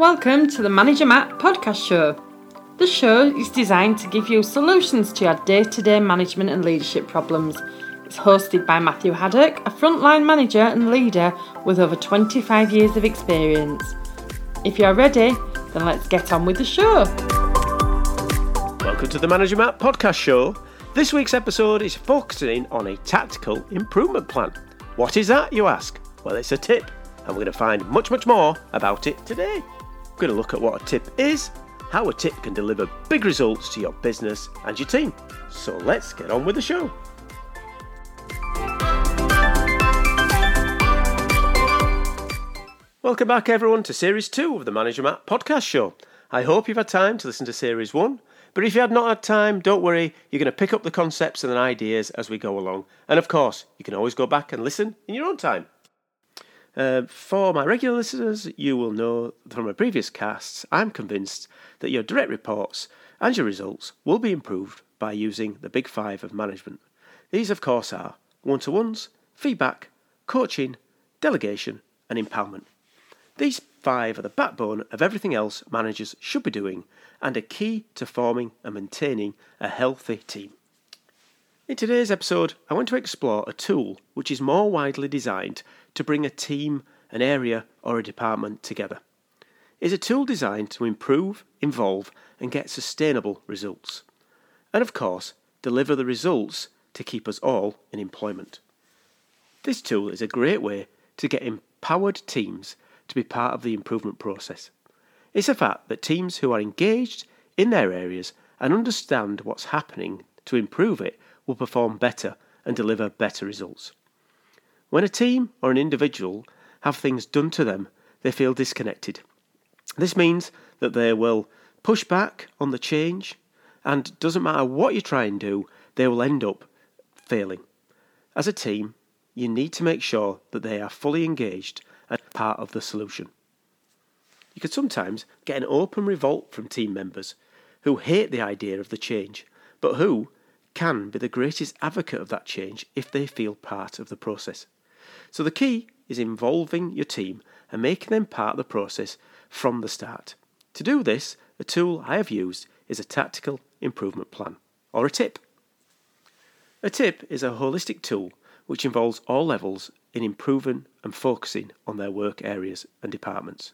Welcome to the Manager Matt podcast show. The show is designed to give you solutions to your day to day management and leadership problems. It's hosted by Matthew Haddock, a frontline manager and leader with over 25 years of experience. If you're ready, then let's get on with the show. Welcome to the Manager Matt podcast show. This week's episode is focusing on a tactical improvement plan. What is that, you ask? Well, it's a tip, and we're going to find much, much more about it today. Going to look at what a tip is, how a tip can deliver big results to your business and your team. So let's get on with the show. Welcome back, everyone, to Series 2 of the Manager Matt podcast show. I hope you've had time to listen to Series 1, but if you had not had time, don't worry, you're going to pick up the concepts and ideas as we go along. And of course, you can always go back and listen in your own time. Uh, for my regular listeners, you will know from my previous casts, I'm convinced that your direct reports and your results will be improved by using the big five of management. These, of course, are one to ones, feedback, coaching, delegation, and empowerment. These five are the backbone of everything else managers should be doing and are key to forming and maintaining a healthy team. In today's episode, I want to explore a tool which is more widely designed to bring a team, an area, or a department together. It's a tool designed to improve, involve, and get sustainable results. And of course, deliver the results to keep us all in employment. This tool is a great way to get empowered teams to be part of the improvement process. It's a fact that teams who are engaged in their areas and understand what's happening to improve it will perform better and deliver better results. When a team or an individual have things done to them, they feel disconnected. This means that they will push back on the change, and doesn't matter what you try and do, they will end up failing. As a team, you need to make sure that they are fully engaged and part of the solution. You could sometimes get an open revolt from team members who hate the idea of the change, but who can be the greatest advocate of that change if they feel part of the process. So the key is involving your team and making them part of the process from the start. To do this, a tool I have used is a tactical improvement plan, or a tip. A tip is a holistic tool which involves all levels in improving and focusing on their work areas and departments.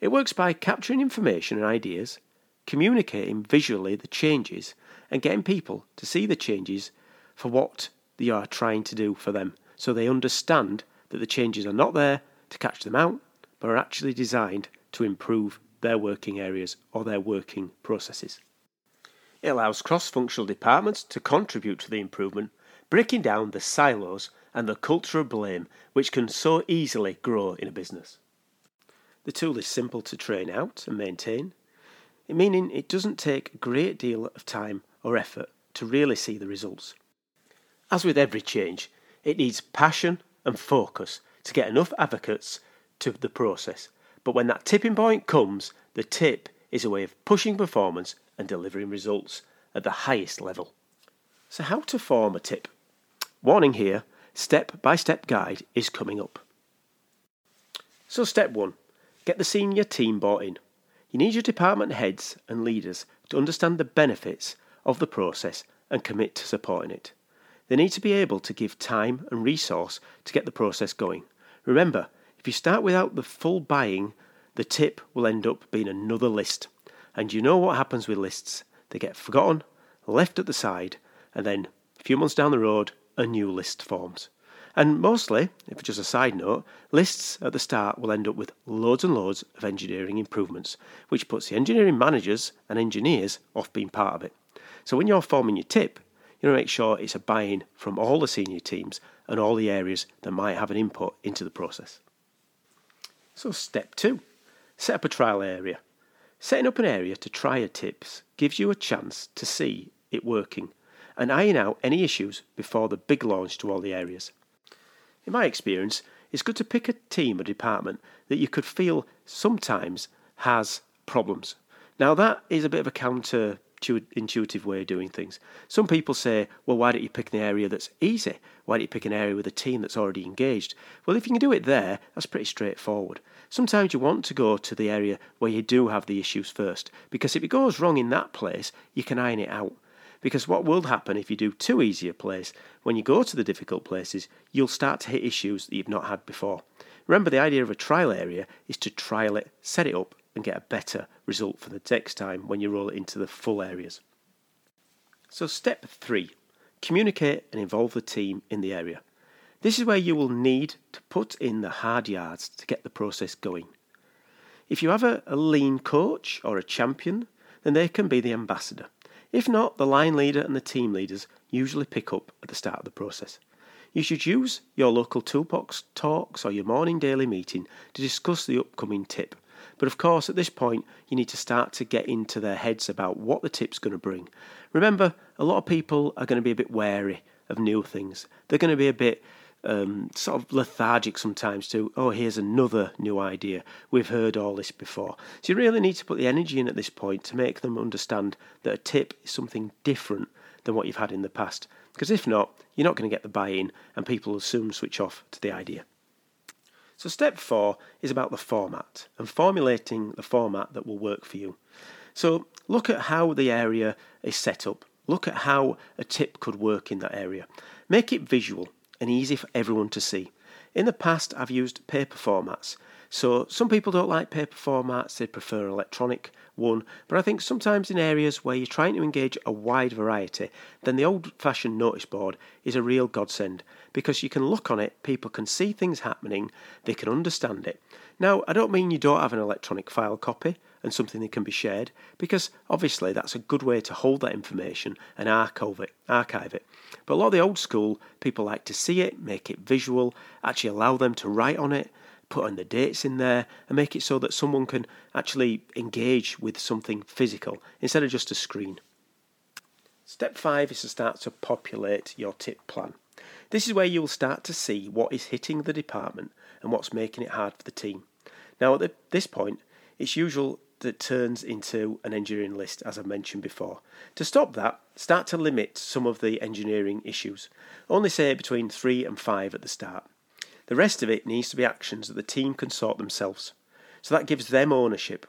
It works by capturing information and ideas, communicating visually the changes, and getting people to see the changes for what they are trying to do for them so they understand that the changes are not there to catch them out, but are actually designed to improve their working areas or their working processes. It allows cross functional departments to contribute to the improvement, breaking down the silos and the culture of blame which can so easily grow in a business. The tool is simple to train out and maintain, meaning it doesn't take a great deal of time or effort to really see the results. As with every change, it needs passion and focus to get enough advocates to the process. But when that tipping point comes, the tip is a way of pushing performance and delivering results at the highest level. So, how to form a tip? Warning here step by step guide is coming up. So, step one get the senior team bought in. You need your department heads and leaders to understand the benefits of the process and commit to supporting it. They need to be able to give time and resource to get the process going. Remember, if you start without the full buying, the tip will end up being another list. And you know what happens with lists? They get forgotten, left at the side, and then a few months down the road, a new list forms. And mostly, if just a side note, lists at the start will end up with loads and loads of engineering improvements, which puts the engineering managers and engineers off being part of it. So when you're forming your tip, you want to make sure it's a buy in from all the senior teams and all the areas that might have an input into the process. So, step two set up a trial area. Setting up an area to try your tips gives you a chance to see it working and iron out any issues before the big launch to all the areas. In my experience, it's good to pick a team or department that you could feel sometimes has problems. Now, that is a bit of a counter intuitive way of doing things. Some people say, well, why don't you pick an area that's easy? Why don't you pick an area with a team that's already engaged? Well, if you can do it there, that's pretty straightforward. Sometimes you want to go to the area where you do have the issues first, because if it goes wrong in that place, you can iron it out. Because what will happen if you do too easy a place, when you go to the difficult places, you'll start to hit issues that you've not had before. Remember, the idea of a trial area is to trial it, set it up, and get a better result for the next time when you roll it into the full areas. So, step three communicate and involve the team in the area. This is where you will need to put in the hard yards to get the process going. If you have a, a lean coach or a champion, then they can be the ambassador. If not, the line leader and the team leaders usually pick up at the start of the process. You should use your local toolbox talks or your morning daily meeting to discuss the upcoming tip. But of course, at this point, you need to start to get into their heads about what the tip's going to bring. Remember, a lot of people are going to be a bit wary of new things. They're going to be a bit um, sort of lethargic sometimes to, oh, here's another new idea. We've heard all this before. So you really need to put the energy in at this point to make them understand that a tip is something different than what you've had in the past. Because if not, you're not going to get the buy in and people will soon switch off to the idea. So, step four is about the format and formulating the format that will work for you. So, look at how the area is set up, look at how a tip could work in that area. Make it visual and easy for everyone to see. In the past, I've used paper formats. So, some people don't like paper formats, they prefer electronic one, but I think sometimes in areas where you're trying to engage a wide variety, then the old fashioned notice board is a real godsend because you can look on it, people can see things happening, they can understand it. Now, I don't mean you don't have an electronic file copy and something that can be shared, because obviously that's a good way to hold that information and archive it. Archive it. But a lot of the old school people like to see it, make it visual, actually allow them to write on it, put in the dates in there and make it so that someone can actually engage with something physical instead of just a screen. Step five is to start to populate your tip plan. This is where you'll start to see what is hitting the department and what's making it hard for the team. Now, at this point, it's usual that turns into an engineering list, as I mentioned before. To stop that, start to limit some of the engineering issues. Only say between three and five at the start. The rest of it needs to be actions that the team can sort themselves. So that gives them ownership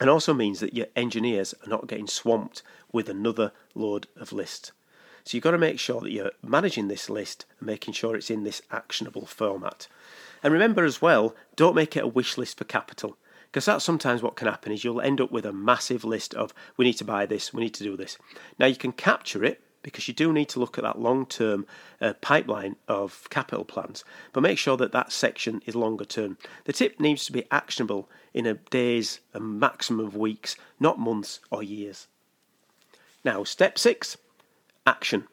and also means that your engineers are not getting swamped with another load of lists. So you've got to make sure that you're managing this list and making sure it's in this actionable format. And remember as well, don't make it a wish list for capital because that's sometimes what can happen is you'll end up with a massive list of we need to buy this, we need to do this. Now you can capture it because you do need to look at that long term uh, pipeline of capital plans, but make sure that that section is longer term. The tip needs to be actionable in a days, a maximum of weeks, not months or years. Now, step six action,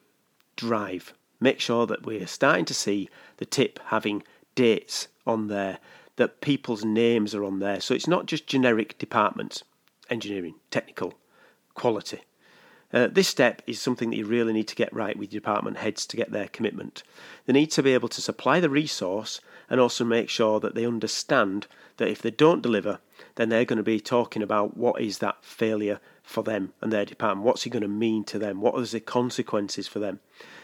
drive. Make sure that we're starting to see the tip having dates on there, that people's names are on there. So it's not just generic departments engineering, technical, quality uh, this step is something that you really need to get right with your department heads to get their commitment. They need to be able to supply the resource and also make sure that they understand that if they don't deliver, then they're going to be talking about what is that failure for them and their department. What's it going to mean to them? What are the consequences for them?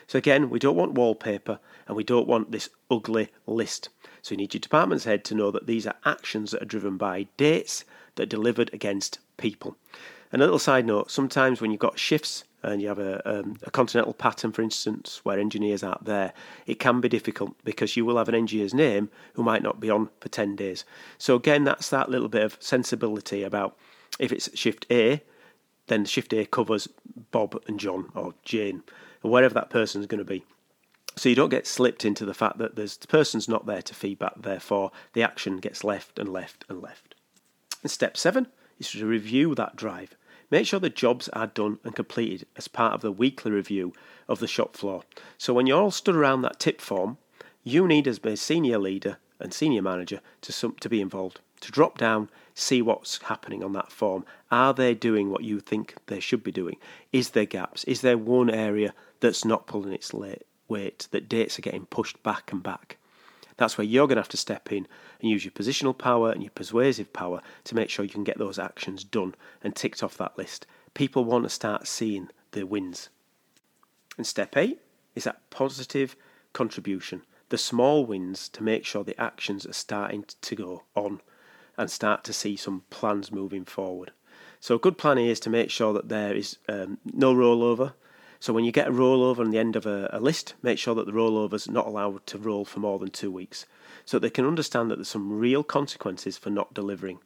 So, again, we don't want wallpaper and we don't want this ugly list. So, you need your department's head to know that these are actions that are driven by dates that are delivered against people. And a little side note sometimes when you've got shifts and you have a, um, a continental pattern, for instance, where engineers aren't there, it can be difficult because you will have an engineer's name who might not be on for 10 days. So, again, that's that little bit of sensibility about if it's shift A, then shift A covers Bob and John or Jane or wherever that person is going to be. So you don't get slipped into the fact that there's the person's not there to feedback, therefore the action gets left and left and left. And step seven is to review that drive. Make sure the jobs are done and completed as part of the weekly review of the shop floor. So when you're all stood around that tip form, you need as a senior leader and senior manager to, to be involved, to drop down, see what's happening on that form. Are they doing what you think they should be doing? Is there gaps? Is there one area that's not pulling its weight, that dates are getting pushed back and back? That's where you're going to have to step in and use your positional power and your persuasive power to make sure you can get those actions done and ticked off that list People want to start seeing the wins. And step eight is that positive contribution, the small wins to make sure the actions are starting to go on and start to see some plans moving forward. So, a good plan is to make sure that there is um, no rollover. So, when you get a rollover on the end of a, a list, make sure that the rollover is not allowed to roll for more than two weeks so they can understand that there's some real consequences for not delivering.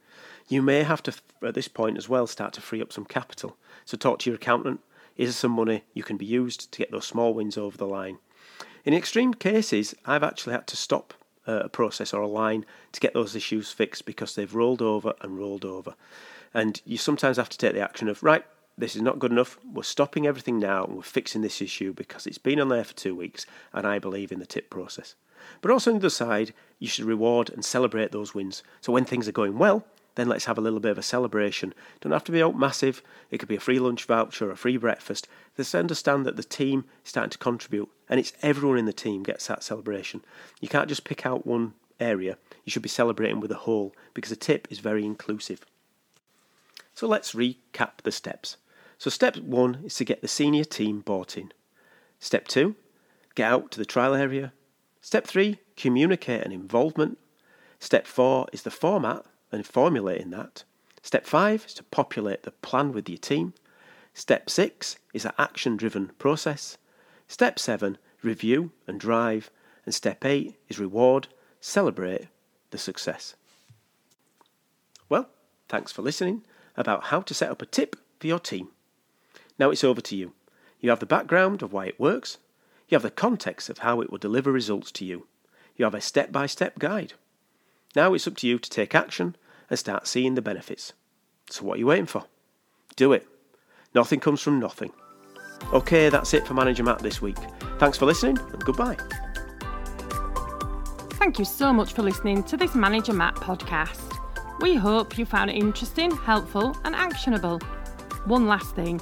You may have to, at this point as well, start to free up some capital. So, talk to your accountant. Is there some money you can be used to get those small wins over the line? In extreme cases, I've actually had to stop uh, a process or a line to get those issues fixed because they've rolled over and rolled over. And you sometimes have to take the action of, right, this is not good enough. We're stopping everything now and we're fixing this issue because it's been on there for two weeks and I believe in the tip process. But also on the other side, you should reward and celebrate those wins. So when things are going well, then let's have a little bit of a celebration. Don't have to be out massive. It could be a free lunch voucher, a free breakfast. Let's understand that the team is starting to contribute, and it's everyone in the team gets that celebration. You can't just pick out one area. You should be celebrating with the whole because a tip is very inclusive. So let's recap the steps. So step one is to get the senior team bought in. Step two, get out to the trial area. Step three, communicate an involvement. Step four is the format and formulating that. Step five is to populate the plan with your team. Step six is an action driven process. Step seven, review and drive. And step eight is reward, celebrate the success. Well, thanks for listening about how to set up a tip for your team. Now it's over to you. You have the background of why it works, you have the context of how it will deliver results to you, you have a step by step guide. Now it's up to you to take action and start seeing the benefits. So, what are you waiting for? Do it. Nothing comes from nothing. Okay, that's it for Manager Matt this week. Thanks for listening and goodbye. Thank you so much for listening to this Manager Matt podcast. We hope you found it interesting, helpful, and actionable. One last thing